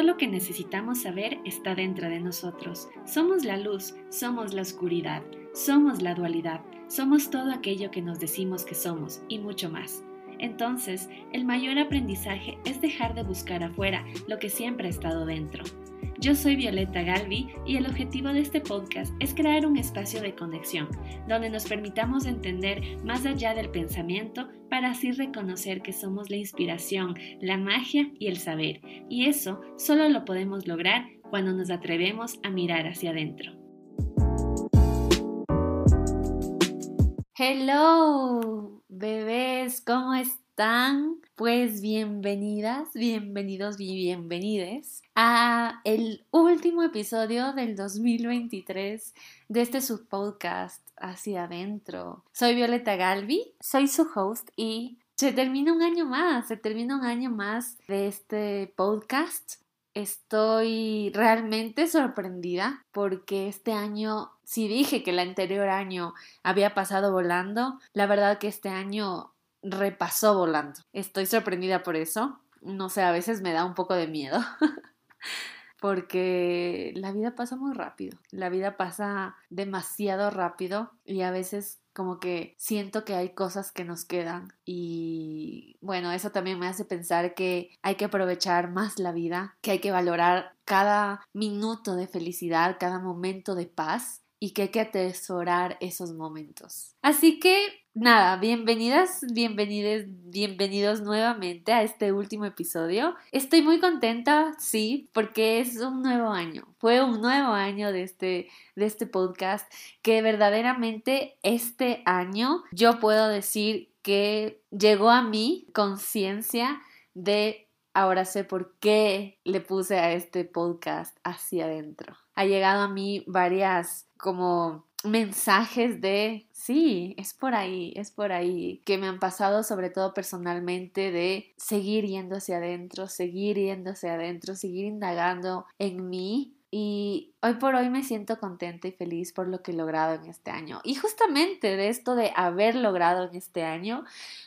Todo lo que necesitamos saber está dentro de nosotros. Somos la luz, somos la oscuridad, somos la dualidad, somos todo aquello que nos decimos que somos y mucho más. Entonces, el mayor aprendizaje es dejar de buscar afuera lo que siempre ha estado dentro. Yo soy Violeta Galvi y el objetivo de este podcast es crear un espacio de conexión donde nos permitamos entender más allá del pensamiento para así reconocer que somos la inspiración, la magia y el saber. Y eso solo lo podemos lograr cuando nos atrevemos a mirar hacia adentro. Hello, bebés, ¿cómo están? Pues bienvenidas, bienvenidos y bienvenides a el último episodio del 2023 de este subpodcast Hacia Adentro. Soy Violeta Galvi, soy su host y se termina un año más, se termina un año más de este podcast. Estoy realmente sorprendida porque este año, si dije que el anterior año había pasado volando, la verdad que este año repasó volando. Estoy sorprendida por eso. No sé, a veces me da un poco de miedo. porque la vida pasa muy rápido. La vida pasa demasiado rápido y a veces como que siento que hay cosas que nos quedan y bueno, eso también me hace pensar que hay que aprovechar más la vida, que hay que valorar cada minuto de felicidad, cada momento de paz y que hay que atesorar esos momentos. Así que nada, bienvenidas, bienvenidos, bienvenidos nuevamente a este último episodio. Estoy muy contenta, sí, porque es un nuevo año. Fue un nuevo año de este, de este podcast que verdaderamente este año yo puedo decir que llegó a mí conciencia de ahora sé por qué le puse a este podcast hacia adentro. Ha llegado a mí varias como mensajes de, sí, es por ahí, es por ahí, que me han pasado sobre todo personalmente de seguir yendo hacia adentro, seguir yendo hacia adentro, seguir indagando en mí. Y hoy por hoy me siento contenta y feliz por lo que he logrado en este año. Y justamente de esto de haber logrado en este año,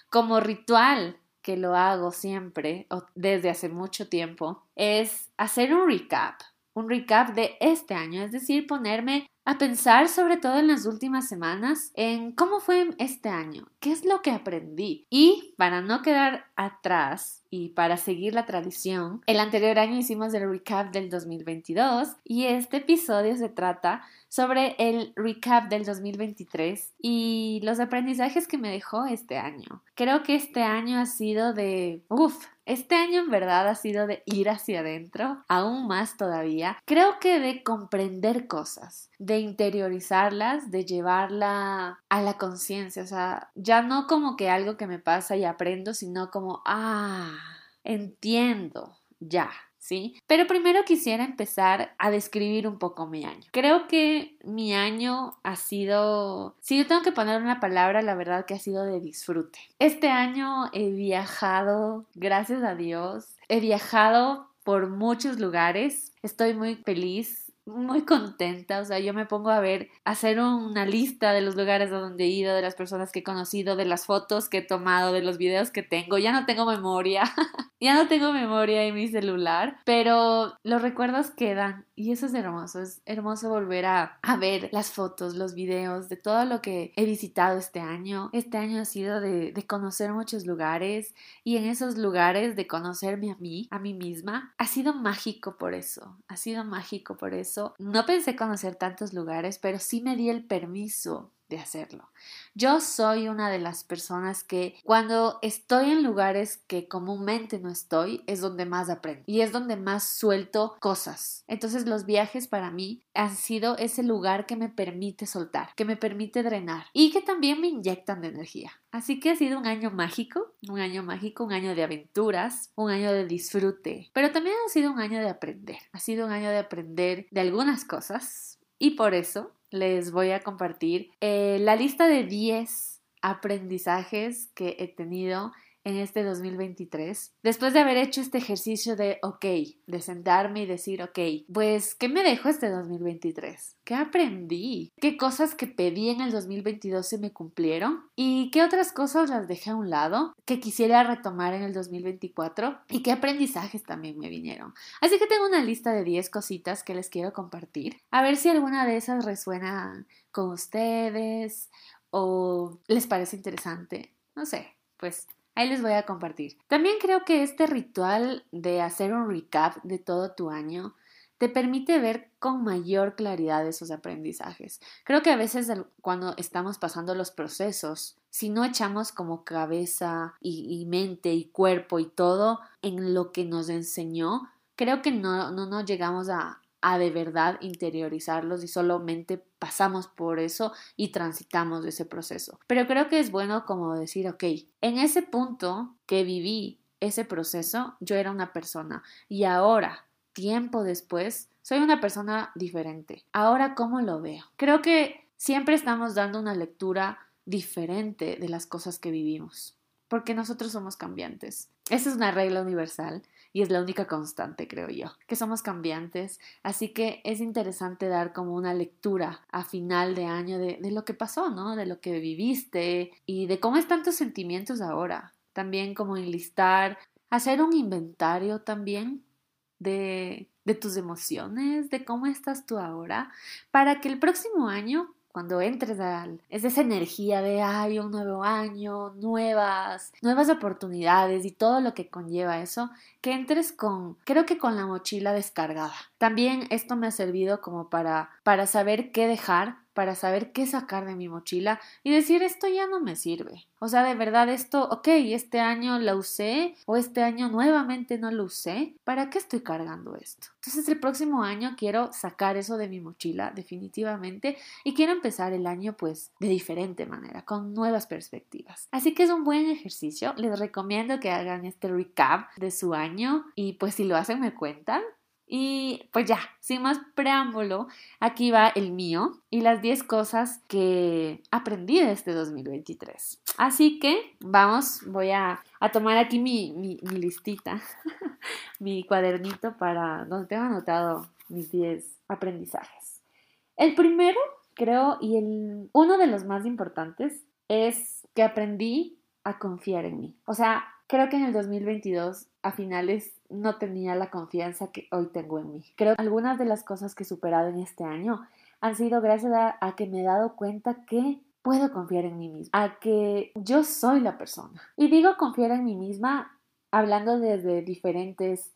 como ritual que lo hago siempre o desde hace mucho tiempo, es hacer un recap un recap de este año, es decir, ponerme a pensar sobre todo en las últimas semanas en cómo fue este año, qué es lo que aprendí. Y para no quedar atrás y para seguir la tradición, el anterior año hicimos el recap del 2022 y este episodio se trata sobre el recap del 2023 y los aprendizajes que me dejó este año. Creo que este año ha sido de, uff, este año en verdad ha sido de ir hacia adentro, aún más todavía. Creo que de comprender cosas, de interiorizarlas, de llevarla a la conciencia, o sea, ya no como que algo que me pasa y aprendo, sino como, ah, entiendo, ya, ¿sí? Pero primero quisiera empezar a describir un poco mi año. Creo que mi año ha sido, si yo tengo que poner una palabra, la verdad que ha sido de disfrute. Este año he viajado, gracias a Dios, he viajado por muchos lugares. Estoy muy feliz muy contenta, o sea, yo me pongo a ver, hacer una lista de los lugares a donde he ido, de las personas que he conocido, de las fotos que he tomado, de los videos que tengo, ya no tengo memoria, ya no tengo memoria en mi celular, pero los recuerdos quedan y eso es hermoso, es hermoso volver a, a ver las fotos, los videos de todo lo que he visitado este año. Este año ha sido de, de conocer muchos lugares y en esos lugares de conocerme a mí, a mí misma, ha sido mágico por eso, ha sido mágico por eso no pensé conocer tantos lugares, pero sí me di el permiso de hacerlo. Yo soy una de las personas que cuando estoy en lugares que comúnmente no estoy es donde más aprendo y es donde más suelto cosas. Entonces los viajes para mí han sido ese lugar que me permite soltar, que me permite drenar y que también me inyectan de energía. Así que ha sido un año mágico, un año mágico, un año de aventuras, un año de disfrute, pero también ha sido un año de aprender. Ha sido un año de aprender de algunas cosas y por eso les voy a compartir eh, la lista de 10 aprendizajes que he tenido en este 2023? Después de haber hecho este ejercicio de, ok, de sentarme y decir, ok, pues, ¿qué me dejó este 2023? ¿Qué aprendí? ¿Qué cosas que pedí en el 2022 se me cumplieron? ¿Y qué otras cosas las dejé a un lado que quisiera retomar en el 2024? ¿Y qué aprendizajes también me vinieron? Así que tengo una lista de 10 cositas que les quiero compartir. A ver si alguna de esas resuena con ustedes o les parece interesante. No sé, pues ahí les voy a compartir. También creo que este ritual de hacer un recap de todo tu año te permite ver con mayor claridad esos aprendizajes. Creo que a veces cuando estamos pasando los procesos, si no echamos como cabeza y, mente y cuerpo y todo en lo que nos enseñó, creo que no, no nos llegamos a, a de verdad interiorizarlos y solamente pasamos por eso y transitamos ese proceso. Pero creo que es bueno como decir, ok, en ese punto que viví ese proceso, yo era una persona y ahora, tiempo después, soy una persona diferente. Ahora, ¿cómo lo veo? Creo que siempre estamos dando una lectura diferente de las cosas que vivimos, porque nosotros somos cambiantes. Esa es una regla universal y es la única constante, creo yo, que somos cambiantes, así que es interesante dar como una lectura a final de año de, de lo que pasó, ¿no? De lo que viviste y de cómo están tus sentimientos ahora. También como enlistar, hacer un inventario también de, de tus emociones, de cómo estás tú ahora, para que el próximo año cuando entres a es esa energía de ay, un nuevo año, nuevas, nuevas oportunidades y todo lo que conlleva eso, que entres con, creo que con la mochila descargada. También esto me ha servido como para, para saber qué dejar, para saber qué sacar de mi mochila y decir esto ya no me sirve. O sea, de verdad esto, ok, este año lo usé o este año nuevamente no lo usé. ¿Para qué estoy cargando esto? Entonces el próximo año quiero sacar eso de mi mochila definitivamente y quiero empezar el año pues de diferente manera, con nuevas perspectivas. Así que es un buen ejercicio. Les recomiendo que hagan este recap de su año y pues si lo hacen me cuentan. Y pues ya, sin más preámbulo, aquí va el mío y las 10 cosas que aprendí de este 2023. Así que vamos, voy a, tomar aquí mi, mi, mi listita, mi cuadernito para donde tengo anotado mis 10 aprendizajes. El primero, creo, y el, uno de los más importantes es que aprendí a confiar en mí. O sea, creo que en el 2022 a finales no tenía la confianza que hoy tengo en mí. Creo que algunas de las cosas que he superado en este año han sido gracias a, que me he dado cuenta que puedo confiar en mí misma, a que yo soy la persona. Y digo confiar en mí misma hablando desde diferentes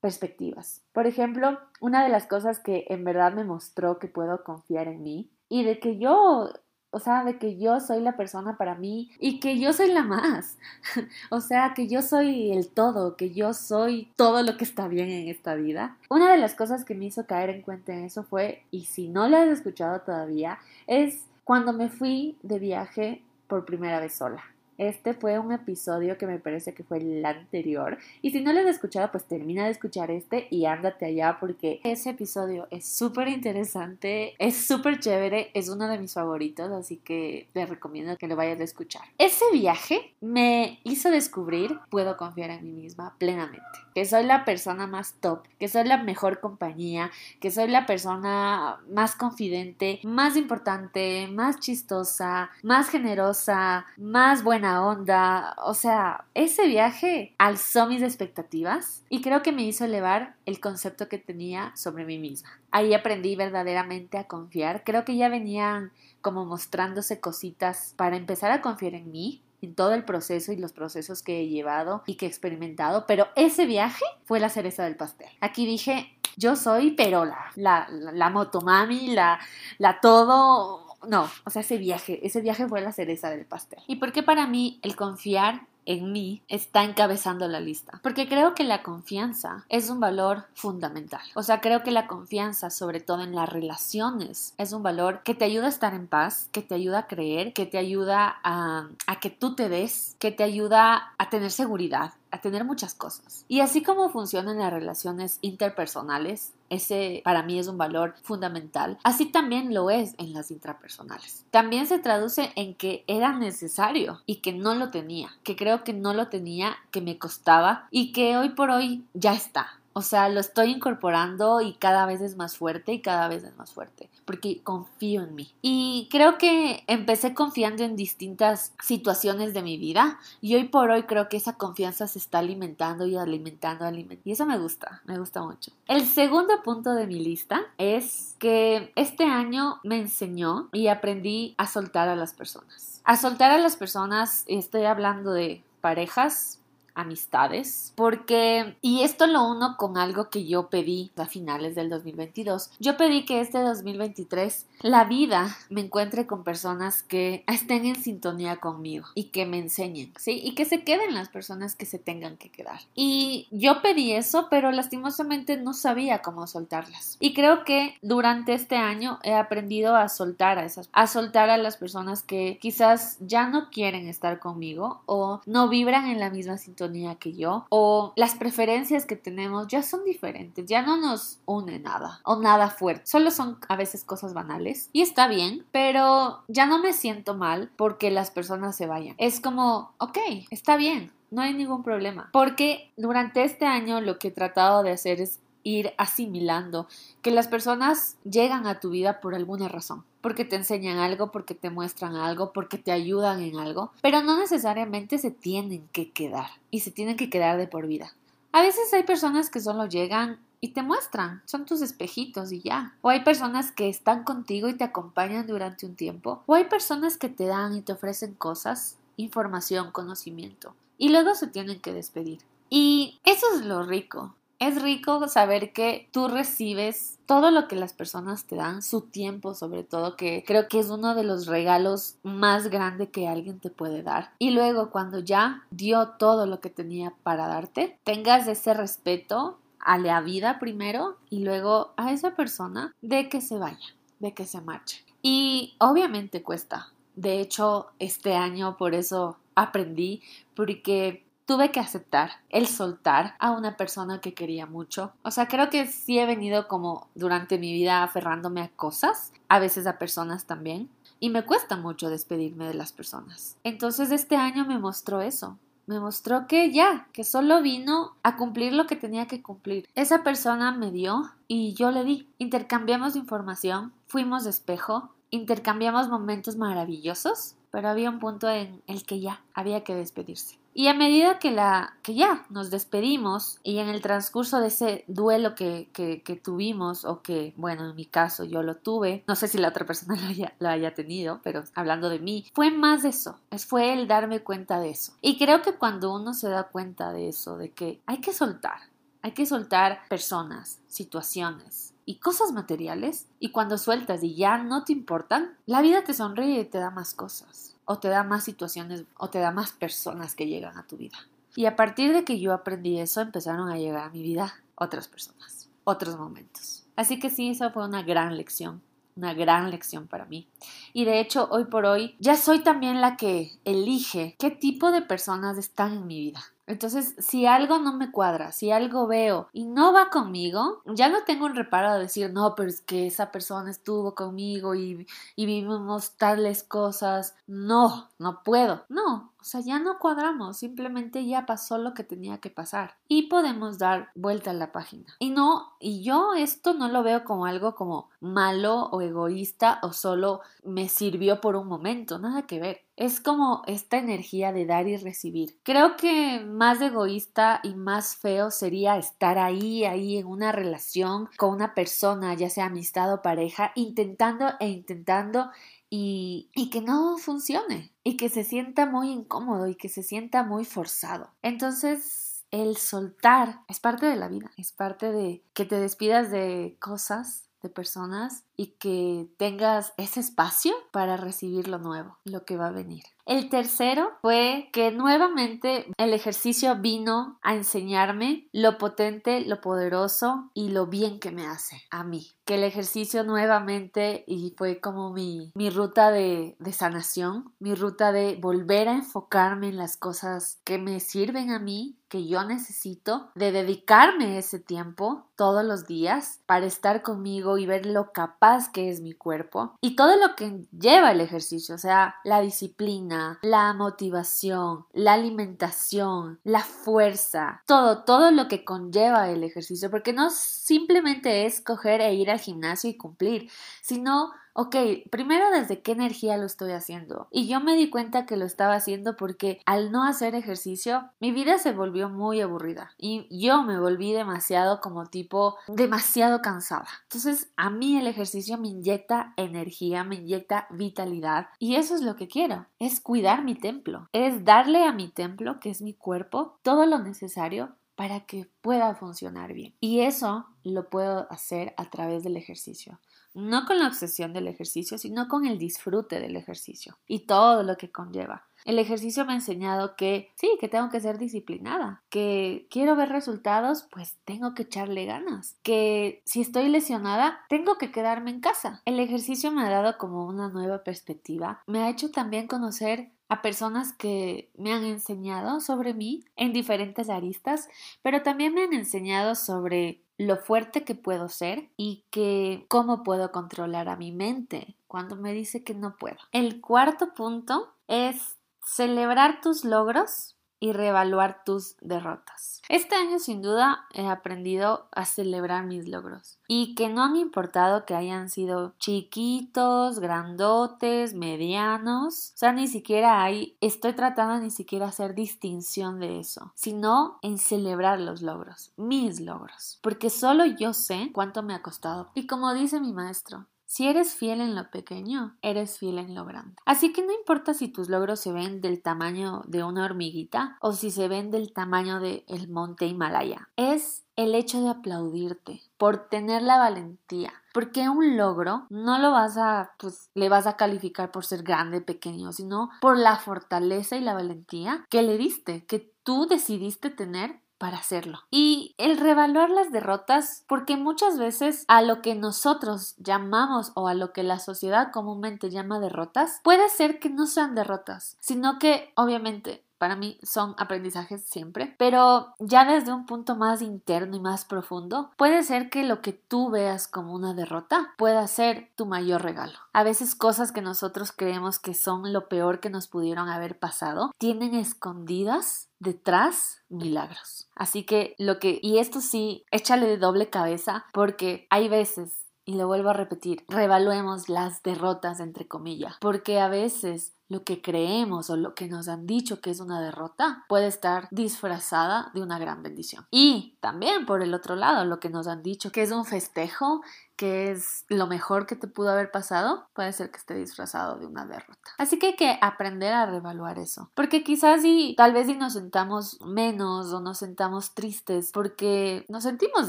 perspectivas. Por ejemplo, una de las cosas que en verdad me mostró que puedo confiar en mí y de que yo o sea, de que yo soy la persona para mí y que yo soy la más. o sea, que yo soy el todo, que yo soy todo lo que está bien en esta vida. Una de las cosas que me hizo caer en cuenta en eso fue, y si no lo has escuchado todavía, es cuando me fui de viaje por primera vez sola. Este fue un episodio que me parece que fue el anterior. Y si no lo has escuchado, pues termina de escuchar este y ándate allá porque ese episodio es súper interesante, es súper chévere, es uno de mis favoritos, así que te recomiendo que lo vayas a escuchar. Ese viaje me hizo descubrir, puedo confiar en mí misma plenamente, que soy la persona más top, que soy la mejor compañía, que soy la persona más confidente, más importante, más chistosa, más generosa, más buena onda. O sea, ese viaje alzó mis expectativas y creo que me hizo elevar el concepto que tenía sobre mí misma. Ahí aprendí verdaderamente a confiar. Creo que ya venían como mostrándose cositas para empezar a confiar en mí, en todo el proceso y los procesos que he llevado y que he experimentado, pero ese viaje fue la cereza del pastel. Aquí dije, yo soy pero la, la, la motomami, la, la todo, no, o sea, ese viaje, ese viaje fue la cereza del pastel. ¿Y por qué para mí el confiar en mí está encabezando la lista. Porque creo que la confianza es un valor fundamental. O sea, creo que la confianza, sobre todo en las relaciones, es un valor que te ayuda a estar en paz, que te ayuda a creer, que te ayuda a, que tú te des, que te ayuda a tener seguridad tener muchas cosas. Y así como funcionan las relaciones interpersonales, ese para mí es un valor fundamental. Así también lo es en las intrapersonales. También se traduce en que era necesario y que no lo tenía, que creo que no lo tenía, que me costaba y que hoy por hoy ya está. O sea, lo estoy incorporando y cada vez es más fuerte y cada vez es más fuerte, porque confío en mí. Y creo que empecé confiando en distintas situaciones de mi vida y hoy por hoy creo que esa confianza se está alimentando y alimentando, alimentando. Y eso me gusta, me gusta mucho. El segundo punto de mi lista es que este año me enseñó y aprendí a soltar a las personas. A soltar a las personas, estoy hablando de parejas, amistades, porque, y esto lo uno con algo que yo pedí a finales del 2022, yo pedí que este 2023 la vida me encuentre con personas que estén en sintonía conmigo y que me enseñen, ¿sí? Y que se queden las personas que se tengan que quedar. Y yo pedí eso, pero lastimosamente no sabía cómo soltarlas. Y creo que durante este año he aprendido a soltar a esas, a soltar a las personas que quizás ya no quieren estar conmigo o no vibran en la misma sintonía que yo o las preferencias que tenemos ya son diferentes, ya no nos une nada o nada fuerte, solo son a veces cosas banales y está bien, pero ya no me siento mal porque las personas se vayan. Es como, ok, está bien, no hay ningún problema. Porque durante este año lo que he tratado de hacer es ir asimilando que las personas llegan a tu vida por alguna razón, porque te enseñan algo, porque te muestran algo, porque te ayudan en algo, pero no necesariamente se tienen que quedar y se tienen que quedar de por vida. A veces hay personas que solo llegan y te muestran, son tus espejitos y ya. O hay personas que están contigo y te acompañan durante un tiempo, o hay personas que te dan y te ofrecen cosas, información, conocimiento, y luego se tienen que despedir. Y eso es lo rico, es rico saber que tú recibes todo lo que las personas te dan, su tiempo sobre todo, que creo que es uno de los regalos más grandes que alguien te puede dar. Y luego cuando ya dio todo lo que tenía para darte, tengas ese respeto a la vida primero y luego a esa persona de que se vaya, de que se marche. Y obviamente cuesta. De hecho, este año por eso aprendí, porque tuve que aceptar el soltar a una persona que quería mucho. O sea, creo que sí he venido como durante mi vida aferrándome a cosas, a veces a personas también, y me cuesta mucho despedirme de las personas. Entonces este año me mostró eso. Me mostró que ya, que solo vino a cumplir lo que tenía que cumplir. Esa persona me dio y yo le di. Intercambiamos información, fuimos de espejo, intercambiamos momentos maravillosos, pero había un punto en el que ya había que despedirse. Y a medida que la que ya nos despedimos y en el transcurso de ese duelo que, que, tuvimos o que, bueno, en mi caso yo lo tuve, no sé si la otra persona lo haya, lo haya tenido, pero hablando de mí, fue más de eso, fue el darme cuenta de eso. Y creo que cuando uno se da cuenta de eso, de que hay que soltar, hay que soltar personas, situaciones y cosas materiales, y cuando sueltas y ya no te importan, la vida te sonríe y te da más cosas o te da más situaciones o te da más personas que llegan a tu vida. Y a partir de que yo aprendí eso, empezaron a llegar a mi vida otras personas, otros momentos. Así que sí, esa fue una gran lección, una gran lección para mí. Y de hecho, hoy por hoy, ya soy también la que elige qué tipo de personas están en mi vida. Entonces, si algo no me cuadra, si algo veo y no va conmigo, ya no tengo un reparo de decir, no, pero es que esa persona estuvo conmigo y, vivimos tales cosas. No, no puedo. No, o sea, ya no cuadramos, simplemente ya pasó lo que tenía que pasar y podemos dar vuelta a la página. Y no, y yo esto no lo veo como algo como malo o egoísta o solo me sirvió por un momento, nada que ver. Es como esta energía de dar y recibir. Creo que más egoísta y más feo sería estar ahí, ahí en una relación con una persona, ya sea amistad o pareja, intentando e intentando y, y, que no funcione y que se sienta muy incómodo y que se sienta muy forzado. Entonces, el soltar es parte de la vida, es parte de que te despidas de cosas, de personas y que tengas ese espacio para recibir lo nuevo, lo que va a venir. El tercero fue que nuevamente el ejercicio vino a enseñarme lo potente, lo poderoso y lo bien que me hace a mí. Que el ejercicio nuevamente y fue como mi, mi ruta de, de sanación, mi ruta de volver a enfocarme en las cosas que me sirven a mí, que yo necesito, de dedicarme ese tiempo todos los días para estar conmigo y ver lo capaz que es mi cuerpo y todo lo que lleva el ejercicio, o sea, la disciplina, la motivación, la alimentación, la fuerza, todo, todo lo que conlleva el ejercicio, porque no simplemente es coger e ir al gimnasio y cumplir, sino ok, primero desde qué energía lo estoy haciendo. Y yo me di cuenta que lo estaba haciendo porque al no hacer ejercicio, mi vida se volvió muy aburrida y yo me volví demasiado como tipo demasiado cansada. Entonces, a mí el ejercicio me inyecta energía, me inyecta vitalidad y eso es lo que quiero, es cuidar mi templo, es darle a mi templo, que es mi cuerpo, todo lo necesario para que pueda funcionar bien. Y eso lo puedo hacer a través del ejercicio no con la obsesión del ejercicio, sino con el disfrute del ejercicio y todo lo que conlleva. El ejercicio me ha enseñado que sí, que tengo que ser disciplinada, que quiero ver resultados, pues tengo que echarle ganas, que si estoy lesionada, tengo que quedarme en casa. El ejercicio me ha dado como una nueva perspectiva, me ha hecho también conocer a personas que me han enseñado sobre mí en diferentes aristas, pero también me han enseñado sobre lo fuerte que puedo ser y que cómo puedo controlar a mi mente cuando me dice que no puedo. El cuarto punto es celebrar tus logros y reevaluar tus derrotas. Este año sin duda he aprendido a celebrar mis logros y que no han importado que hayan sido chiquitos, grandotes, medianos, o sea, ni siquiera hay, estoy tratando ni siquiera hacer distinción de eso, sino en celebrar los logros, mis logros, porque solo yo sé cuánto me ha costado. Y como dice mi maestro, si eres fiel en lo pequeño, eres fiel en lo grande. Así que no importa si tus logros se ven del tamaño de una hormiguita o si se ven del tamaño del el monte Himalaya. Es el hecho de aplaudirte por tener la valentía. Porque un logro no lo vas a, pues, le vas a calificar por ser grande, pequeño, sino por la fortaleza y la valentía que le diste, que tú decidiste tener para hacerlo. Y el revaluar las derrotas, porque muchas veces a lo que nosotros llamamos o a lo que la sociedad comúnmente llama derrotas, puede ser que no sean derrotas, sino que obviamente para mí son aprendizajes siempre, pero ya desde un punto más interno y más profundo, puede ser que lo que tú veas como una derrota pueda ser tu mayor regalo. A veces cosas que nosotros creemos que son lo peor que nos pudieron haber pasado, tienen escondidas detrás milagros. Así que lo que, y esto sí, échale de doble cabeza porque hay veces y lo vuelvo a repetir, revaluemos las derrotas entre comillas, porque a veces lo que creemos o lo que nos han dicho que es una derrota puede estar disfrazada de una gran bendición. Y también por el otro lado, lo que nos han dicho que es un festejo que es lo mejor que te pudo haber pasado, puede ser que esté disfrazado de una derrota. Así que hay que aprender a reevaluar eso. Porque quizás si tal vez si nos sentamos menos o nos sentamos tristes porque nos sentimos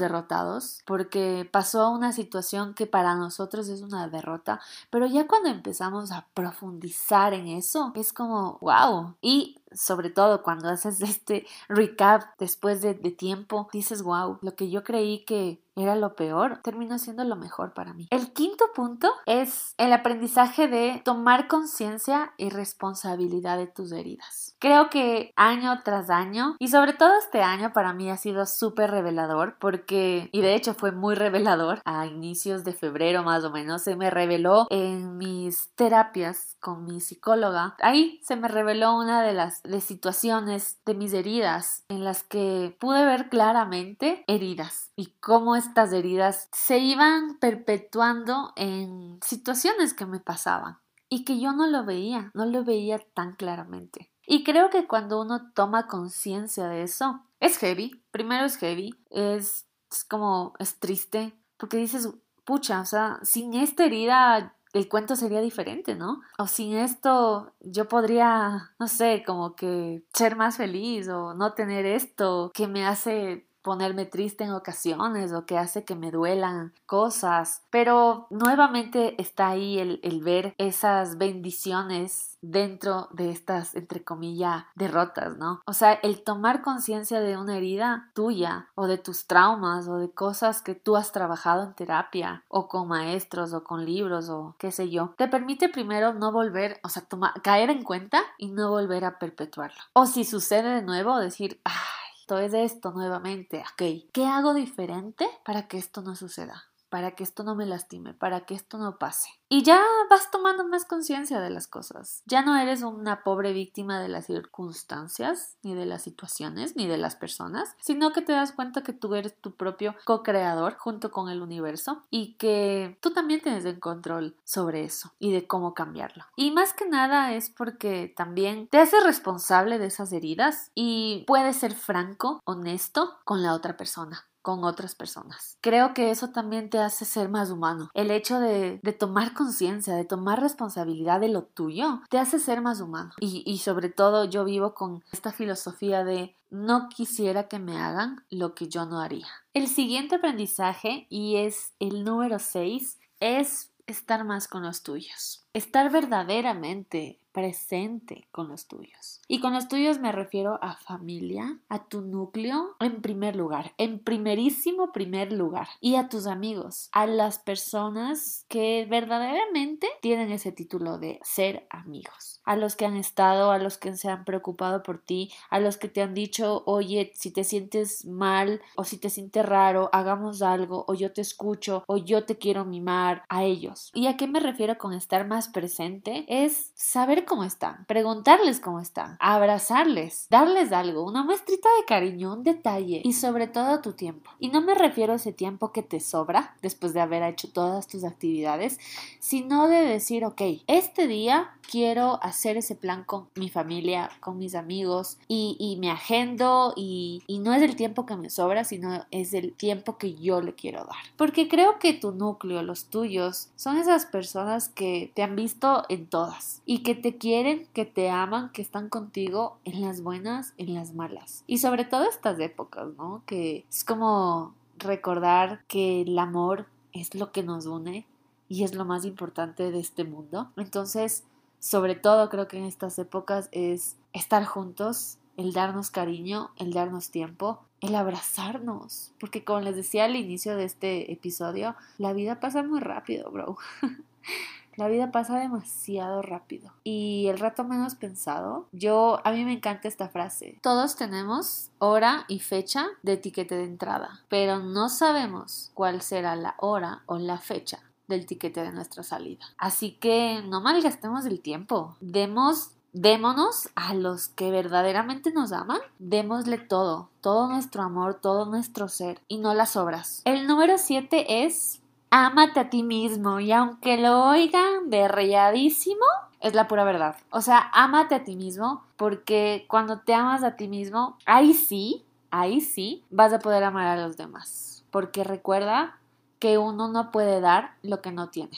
derrotados, porque pasó una situación que para nosotros es una derrota, pero ya cuando empezamos a profundizar en eso, es como, wow. Y sobre todo cuando haces este recap después de, tiempo, dices, wow, lo que yo creí que era lo peor, terminó siendo lo mejor para mí. El quinto punto es el aprendizaje de tomar conciencia y responsabilidad de tus heridas. Creo que año tras año y sobre todo este año para mí ha sido súper revelador porque, y de hecho fue muy revelador, a inicios de febrero más o menos se me reveló en mis terapias con mi psicóloga. Ahí se me reveló una de las de situaciones de mis heridas en las que pude ver claramente heridas y cómo estas heridas se iban perpetuando en situaciones que me pasaban y que yo no lo veía, no lo veía tan claramente. Y creo que cuando uno toma conciencia de eso, es heavy, primero es heavy, es, como, es triste, porque dices, pucha, o sea, sin esta herida el cuento sería diferente, ¿no? O sin esto yo podría, no sé, como que ser más feliz o no tener esto que me hace ponerme triste en ocasiones o que hace que me duelan cosas, pero nuevamente está ahí el, el ver esas bendiciones dentro de estas, entre comillas, derrotas, ¿no? O sea, el tomar conciencia de una herida tuya o de tus traumas o de cosas que tú has trabajado en terapia o con maestros o con libros o qué sé yo, te permite primero no volver, o sea, caer en cuenta y no volver a perpetuarlo. O si sucede de nuevo, decir, ay, esto es esto nuevamente, ok, ¿qué hago diferente para que esto no suceda? Para que esto no me lastime, para que esto no pase. Y ya vas tomando más conciencia de las cosas. Ya no eres una pobre víctima de las circunstancias, ni de las situaciones, ni de las personas, sino que te das cuenta que tú eres tu propio co-creador junto con el universo y que tú también tienes el control sobre eso y de cómo cambiarlo. Y más que nada es porque también te hace responsable de esas heridas y puedes ser franco, honesto con la otra persona con otras personas. Creo que eso también te hace ser más humano. El hecho de, tomar conciencia, de tomar responsabilidad de lo tuyo, te hace ser más humano. Y, y sobre todo yo vivo con esta filosofía de no quisiera que me hagan lo que yo no haría. El siguiente aprendizaje, y es el número 6, es estar más con los tuyos. Estar verdaderamente presente con los tuyos. Y con los tuyos me refiero a familia, a tu núcleo en primer lugar, en primerísimo primer lugar, y a tus amigos, a las personas que verdaderamente tienen ese título de ser amigos, a los que han estado, a los que se han preocupado por ti, a los que te han dicho, oye, si te sientes mal o si te sientes raro, hagamos algo, o yo te escucho, o yo te quiero mimar, a ellos. ¿Y a qué me refiero con estar más presente? Es saber cómo están, preguntarles cómo están, abrazarles, darles algo, una muestrita de cariño, un detalle y sobre todo tu tiempo. Y no me refiero a ese tiempo que te sobra después de haber hecho todas tus actividades, sino de decir, ok, este día quiero hacer ese plan con mi familia, con mis amigos y, me agendo y, y no es el tiempo que me sobra, sino es el tiempo que yo le quiero dar. Porque creo que tu núcleo, los tuyos, son esas personas que te han visto en todas y que te quieren, que te aman, que están contigo en las buenas, en las malas. Y sobre todo estas épocas, ¿no? Que es como recordar que el amor es lo que nos une y es lo más importante de este mundo. Entonces, sobre todo creo que en estas épocas es estar juntos, el darnos cariño, el darnos tiempo, el abrazarnos, porque como les decía al inicio de este episodio, la vida pasa muy rápido, bro. La vida pasa demasiado rápido y el rato menos pensado. Yo, a mí me encanta esta frase. Todos tenemos hora y fecha de etiquete de entrada, pero no sabemos cuál será la hora o la fecha del tiquete de nuestra salida. Así que no malgastemos el tiempo. Demos Démonos a los que verdaderamente nos aman, démosle todo, todo nuestro amor, todo nuestro ser y no las obras. El número 7 es ámate a ti mismo y aunque lo oigan berreadísimo, es la pura verdad. O sea, ámate a ti mismo porque cuando te amas a ti mismo, ahí sí, ahí sí, vas a poder amar a los demás. Porque recuerda que uno no puede dar lo que no tiene.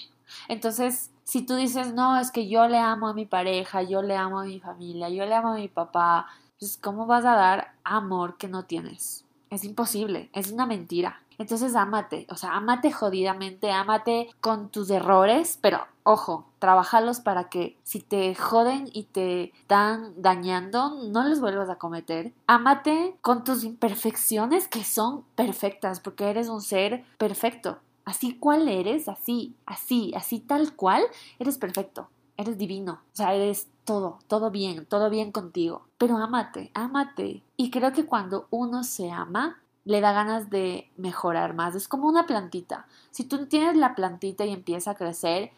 Entonces, si tú dices, no, es que yo le amo a mi pareja, yo le amo a mi familia, yo le amo a mi papá, pues ¿cómo vas a dar amor que no tienes? Es imposible, es una mentira. Entonces ámate, o sea, ámate jodidamente, ámate con tus errores, pero ojo, trabajalos para que si te joden y te están dañando, no los vuelvas a cometer. Ámate con tus imperfecciones que son perfectas, porque eres un ser perfecto. Así cual eres, así, así, así tal cual, eres perfecto, eres divino, o sea, eres todo, todo bien, todo bien contigo. Pero ámate, ámate. Y creo que cuando uno se ama, le da ganas de mejorar más. Es como una plantita. Si tú tienes la plantita y empieza a crecer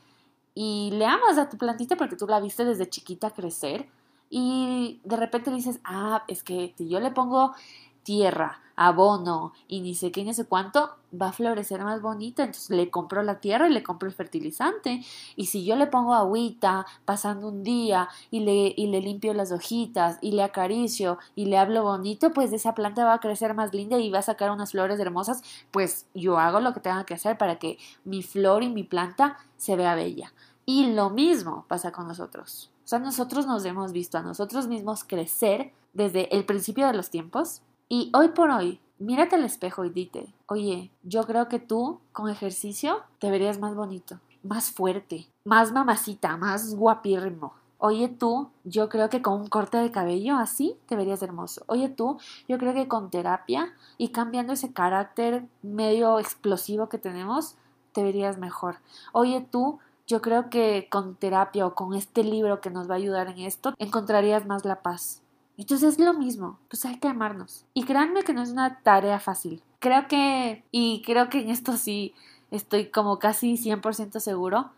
y le amas a tu plantita porque tú la viste desde chiquita crecer y de repente dices, ah, es que si yo le pongo tierra, abono y ni sé qué ni sé cuánto, va a florecer más bonita. Entonces le compro la tierra y le compro el fertilizante. Y si yo le pongo agüita pasando un día y le, y le limpio las hojitas y le acaricio y le hablo bonito, pues esa planta va a crecer más linda y va a sacar unas flores hermosas. Pues yo hago lo que tenga que hacer para que mi flor y mi planta se vea bella. Y lo mismo pasa con nosotros. O sea, nosotros nos hemos visto a nosotros mismos crecer desde el principio de los tiempos y hoy por hoy Mírate al espejo y dite, oye, yo creo que tú con ejercicio te verías más bonito, más fuerte, más mamacita, más guapírrimo. Oye tú, yo creo que con un corte de cabello así te verías hermoso. Oye tú, yo creo que con terapia y cambiando ese carácter medio explosivo que tenemos, te verías mejor. Oye tú, yo creo que con terapia o con este libro que nos va a ayudar en esto, encontrarías más la paz. Entonces es lo mismo, pues hay que amarnos. Y créanme que no es una tarea fácil. Creo que, y creo que en esto sí estoy como casi 100% seguro,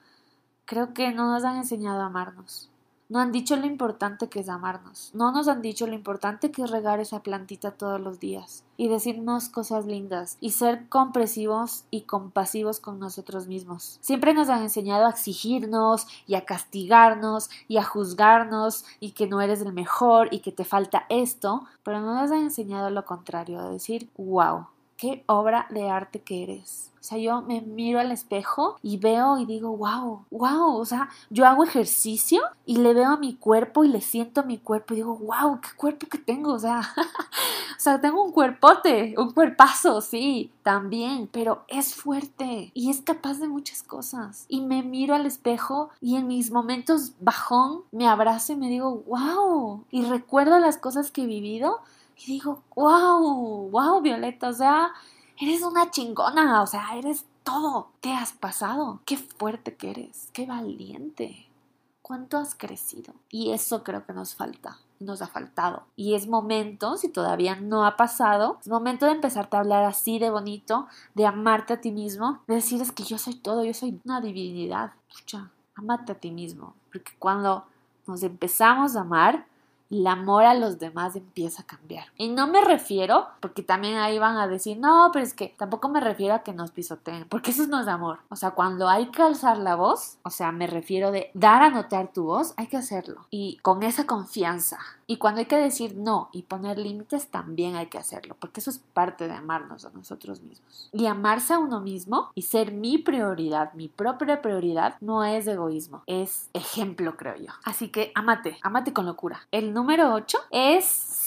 creo que no nos han enseñado a amarnos. No han dicho lo importante que es amarnos. No nos han dicho lo importante que es regar esa plantita todos los días y decirnos cosas lindas y ser compresivos y compasivos con nosotros mismos. Siempre nos han enseñado a exigirnos y a castigarnos y a juzgarnos y que no eres el mejor y que te falta esto, pero no nos han enseñado lo contrario, a decir, wow, qué obra de arte que eres. O sea, yo me miro al espejo y veo y digo, wow, wow, o sea, yo hago ejercicio y le veo a mi cuerpo y le siento a mi cuerpo y digo, wow, qué cuerpo que tengo, o sea, o sea, tengo un cuerpote, un cuerpazo, sí, también, pero es fuerte y es capaz de muchas cosas. Y me miro al espejo y en mis momentos bajón me abrazo y me digo, wow, y recuerdo las cosas que he vivido y digo, wow, wow, Violeta, o sea, eres una chingona, o sea, eres todo. ¿Qué has pasado? Qué fuerte que eres, qué valiente. ¿Cuánto has crecido? Y eso creo que nos falta, nos ha faltado. Y es momento, si todavía no ha pasado, es momento de empezarte a hablar así de bonito, de amarte a ti mismo, de decir es que yo soy todo, yo soy una divinidad. Escucha, amate a ti mismo, porque cuando nos empezamos a amar, el amor a los demás empieza a cambiar. Y no me refiero, porque también ahí van a decir, no, pero es que tampoco me refiero a que nos pisoteen, porque eso no es amor. O sea, cuando hay que alzar la voz, o sea, me refiero de dar a notar tu voz, hay que hacerlo. Y con esa confianza. Y cuando hay que decir no y poner límites, también hay que hacerlo, porque eso es parte de amarnos a nosotros mismos. Y amarse a uno mismo y ser mi prioridad, mi propia prioridad, no es egoísmo, es ejemplo, creo yo. Así que amate, amate con locura. El número 8 es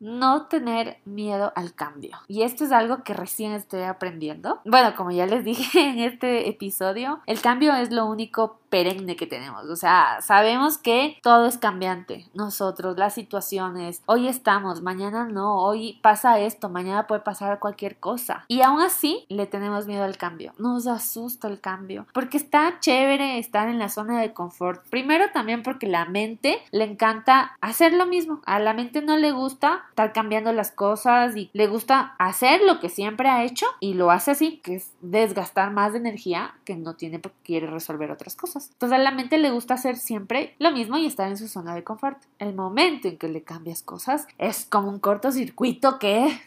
no tener miedo al cambio. Y esto es algo que recién estoy aprendiendo. Bueno, como ya les dije en este episodio, el cambio es lo único perenne que tenemos. O sea, sabemos que todo es cambiante. Nosotros, las situaciones, hoy estamos, mañana no, hoy pasa esto, mañana puede pasar cualquier cosa. Y aún así le tenemos miedo al cambio. Nos asusta el cambio. Porque está chévere estar en la zona de confort. Primero también porque la mente le encanta hacer lo mismo. A la mente no le gusta estar cambiando las cosas y le gusta hacer lo que siempre ha hecho y lo hace así, que es desgastar más de energía que no tiene porque quiere resolver otras cosas. Entonces a la mente le gusta hacer siempre lo mismo y estar en su zona de confort. El momento en que le cambias cosas es como un cortocircuito que,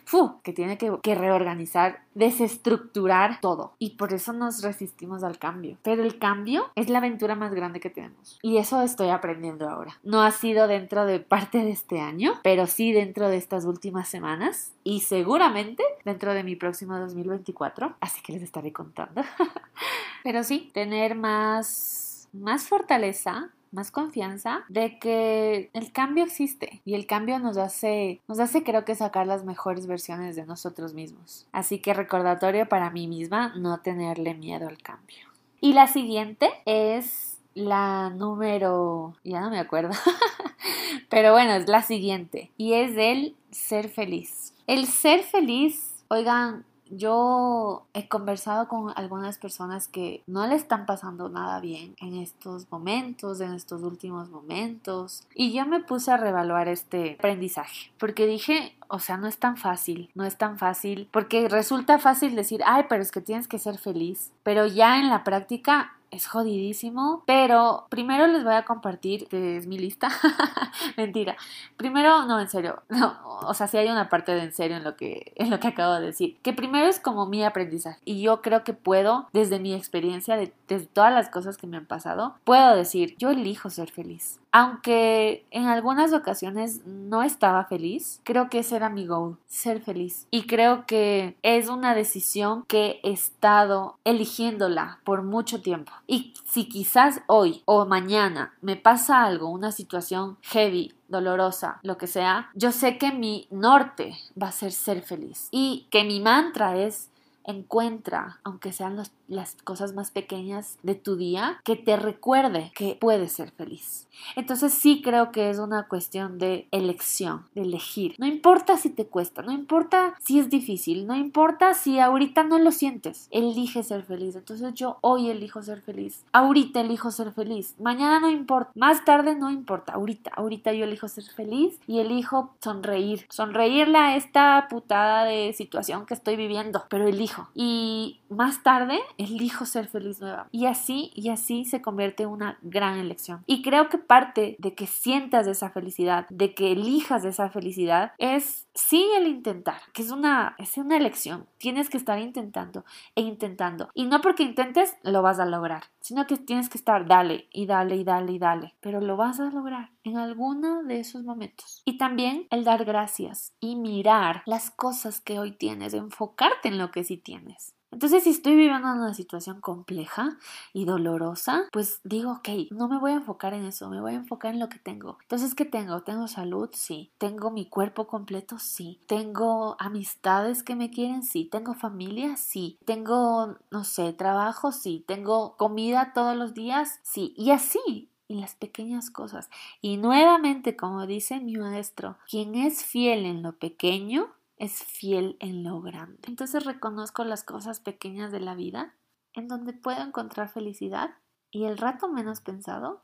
que tiene que, que reorganizar, desestructurar todo. Y por eso nos resistimos al cambio. Pero el cambio es la aventura más grande que tenemos. Y eso estoy aprendiendo ahora. No ha sido dentro de parte de este año, pero sí dentro de estas últimas semanas y seguramente dentro de mi próximo 2024. Así que les estaré contando. pero sí, tener más más fortaleza, más confianza de que el cambio existe y el cambio nos hace, nos hace creo que sacar las mejores versiones de nosotros mismos. Así que recordatorio para mí misma no tenerle miedo al cambio. Y la siguiente es la número, ya no me acuerdo, pero bueno, es la siguiente y es el ser feliz. El ser feliz, oigan, yo he conversado con algunas personas que no le están pasando nada bien en estos momentos, en estos últimos momentos, y yo me puse a revaluar este aprendizaje, porque dije, o sea, no es tan fácil, no es tan fácil, porque resulta fácil decir, ay, pero es que tienes que ser feliz, pero ya en la práctica es jodidísimo, pero primero les voy a compartir, que es mi lista, mentira, primero, no, en serio, no, o sea, sí hay una parte de en serio en lo que, en lo que acabo de decir, que primero es como mi aprendizaje y yo creo que puedo, desde mi experiencia, de, desde todas las cosas que me han pasado, puedo decir, yo elijo ser feliz. Aunque en algunas ocasiones no estaba feliz, creo que ese era mi goal, ser feliz. Y creo que es una decisión que he estado eligiéndola por mucho tiempo. Y si quizás hoy o mañana me pasa algo, una situación heavy, dolorosa, lo que sea, yo sé que mi norte va a ser ser feliz y que mi mantra es encuentra, aunque sean las cosas más pequeñas de tu día, que te recuerde que puedes ser feliz. Entonces sí creo que es una cuestión de elección, de elegir. No importa si te cuesta, no importa si es difícil, no importa si ahorita no lo sientes, elige ser feliz. Entonces yo hoy elijo ser feliz, ahorita elijo ser feliz, mañana no importa, más tarde no importa, ahorita, ahorita yo elijo ser feliz y elijo sonreír, sonreírle a esta putada de situación que estoy viviendo, pero elijo. Y más tarde elijo ser feliz nueva. Y así, y así se convierte en una gran elección. Y creo que parte de que sientas esa felicidad, de que elijas esa felicidad, es sí el intentar, que es una, es una elección. Tienes que estar intentando e intentando. Y no porque intentes lo vas a lograr, sino que tienes que estar dale y dale y dale y dale. Pero lo vas a lograr en alguno de esos momentos. Y también el dar gracias y mirar las cosas que hoy tienes, enfocarte en lo que sí tienes. Entonces, si estoy viviendo una situación compleja y dolorosa, pues digo, ok, no me voy a enfocar en eso, me voy a enfocar en lo que tengo. Entonces, ¿qué tengo? ¿Tengo salud? Sí. ¿Tengo mi cuerpo completo? Sí. ¿Tengo amistades que me quieren? Sí. ¿Tengo familia? Sí. ¿Tengo, no sé, trabajo? Sí. ¿Tengo comida todos los días? Sí. Y así, y las pequeñas cosas. Y nuevamente, como dice mi maestro, quien es fiel en lo pequeño, es fiel en lo grande. Entonces reconozco las cosas pequeñas de la vida en donde puedo encontrar felicidad y el rato menos pensado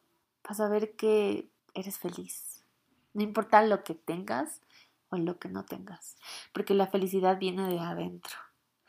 vas a ver que eres feliz. No importa lo que tengas o lo que no tengas, porque la felicidad viene de adentro.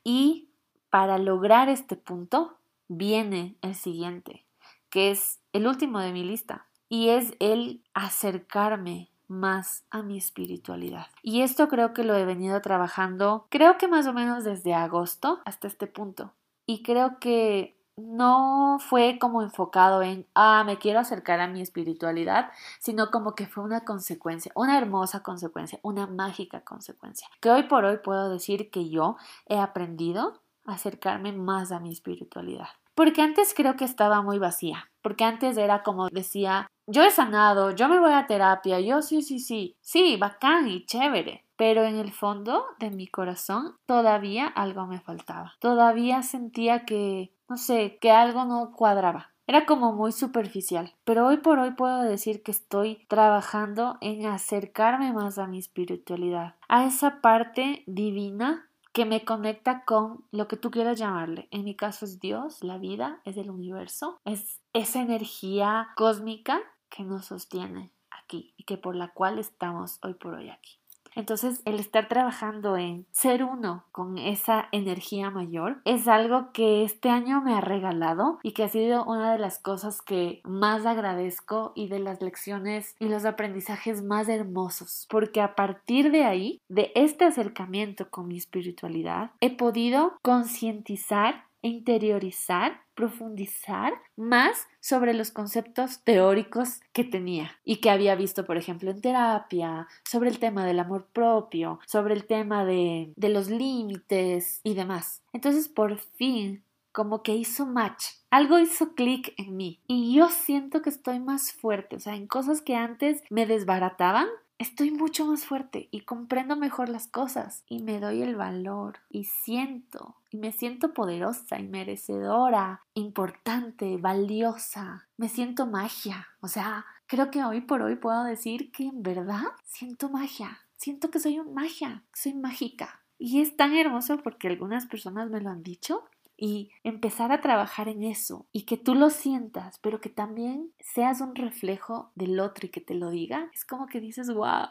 Y para lograr este punto viene el siguiente, que es el último de mi lista, y es el acercarme más a mi espiritualidad. Y esto creo que lo he venido trabajando, creo que más o menos desde agosto hasta este punto. Y creo que no fue como enfocado en, ah, me quiero acercar a mi espiritualidad, sino como que fue una consecuencia, una hermosa consecuencia, una mágica consecuencia. Que hoy por hoy puedo decir que yo he aprendido a acercarme más a mi espiritualidad. Porque antes creo que estaba muy vacía, porque antes era como decía, yo he sanado, yo me voy a terapia, yo sí, sí, sí, sí, bacán y chévere. Pero en el fondo de mi corazón todavía algo me faltaba. Todavía sentía que, no sé, que algo no cuadraba. Era como muy superficial, pero hoy por hoy puedo decir que estoy trabajando en acercarme más a mi espiritualidad, a esa parte divina que me conecta con lo que tú quieras llamarle. En mi caso es Dios, la vida, es el universo, es esa energía cósmica que nos sostiene aquí y que por la cual estamos hoy por hoy aquí. Entonces, el estar trabajando en ser uno con esa energía mayor es algo que este año me ha regalado y que ha sido una de las cosas que más agradezco y de las lecciones y los aprendizajes más hermosos, porque a partir de ahí, de este acercamiento con mi espiritualidad, he podido concientizar interiorizar, profundizar más sobre los conceptos teóricos que tenía y que había visto, por ejemplo, en terapia, sobre el tema del amor propio, sobre el tema de, los límites y demás. Entonces, por fin, como que hizo match. Algo hizo clic en mí y yo siento que estoy más fuerte, o sea, en cosas que antes me desbarataban, estoy mucho más fuerte y comprendo mejor las cosas y me doy el valor y siento y me siento poderosa y merecedora, importante, valiosa. Me siento magia. O sea, creo que hoy por hoy puedo decir que en verdad siento magia. Siento que soy un magia, soy mágica. Y es tan hermoso porque algunas personas me lo han dicho y empezar a trabajar en eso y que tú lo sientas, pero que también seas un reflejo del otro y que te lo diga, es como que dices, wow,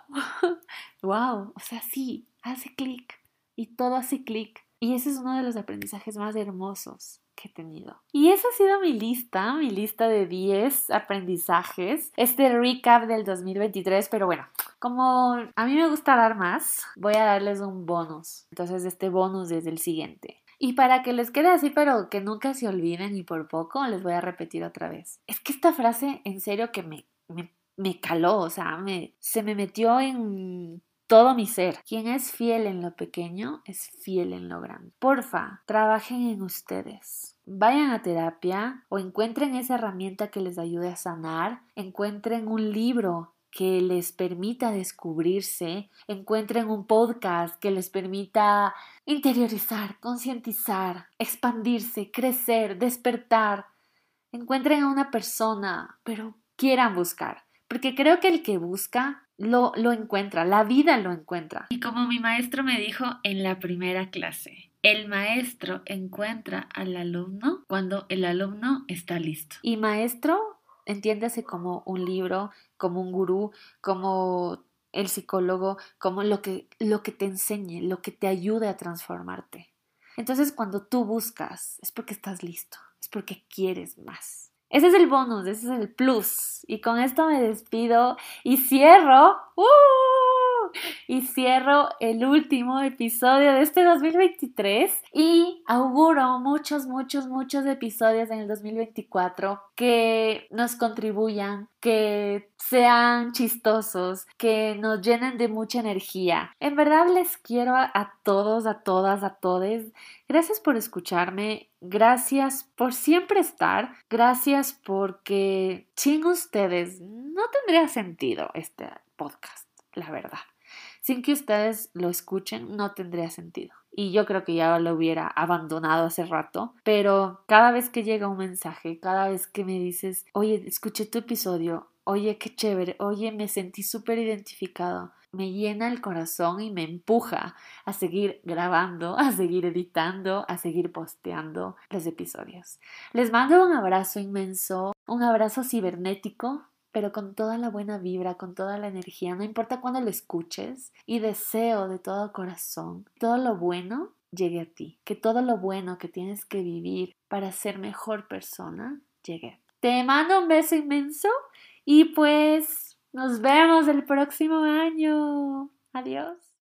wow, o sea, sí, hace clic y todo hace clic. Y ese es uno de los aprendizajes más hermosos que he tenido. Y esa ha sido mi lista, mi lista de 10 aprendizajes, este recap del 2023, pero bueno, como a mí me gusta dar más, voy a darles un bonus. Entonces este bonus es el siguiente. Y para que les quede así, pero que nunca se olviden y por poco, les voy a repetir otra vez. Es que esta frase en serio que me, me, me caló, o sea, me, se me metió en todo mi ser. Quien es fiel en lo pequeño es fiel en lo grande. Porfa, trabajen en ustedes. Vayan a terapia o encuentren esa herramienta que les ayude a sanar. Encuentren un libro que les permita descubrirse, encuentren un podcast que les permita interiorizar, concientizar, expandirse, crecer, despertar. Encuentren a una persona, pero quieran buscar, porque creo que el que busca lo, lo encuentra, la vida lo encuentra. Y como mi maestro me dijo en la primera clase, el maestro encuentra al alumno cuando el alumno está listo. Y maestro, entiéndase como un libro, como un gurú, como el psicólogo, como lo que, lo que te enseñe, lo que te ayude a transformarte. Entonces, cuando tú buscas, es porque estás listo, es porque quieres más. Ese es el bonus, ese es el plus. Y con esto me despido y cierro. ¡Uh! Y cierro el último episodio de este 2023 y auguro muchos, muchos, muchos episodios en el 2024 que nos contribuyan, que sean chistosos, que nos llenen de mucha energía. En verdad les quiero a, todos, a todas, a todos. Gracias por escucharme, gracias por siempre estar, gracias porque sin ustedes no tendría sentido este podcast, la verdad sin que ustedes lo escuchen no tendría sentido. Y yo creo que ya lo hubiera abandonado hace rato, pero cada vez que llega un mensaje, cada vez que me dices, oye, escuché tu episodio, oye, qué chévere, oye, me sentí súper identificado, me llena el corazón y me empuja a seguir grabando, a seguir editando, a seguir posteando los episodios. Les mando un abrazo inmenso, un abrazo cibernético pero con toda la buena vibra, con toda la energía, no importa cuándo lo escuches, y deseo de todo corazón, todo lo bueno llegue a ti, que todo lo bueno que tienes que vivir para ser mejor persona llegue. Te mando un beso inmenso y pues nos vemos el próximo año. Adiós.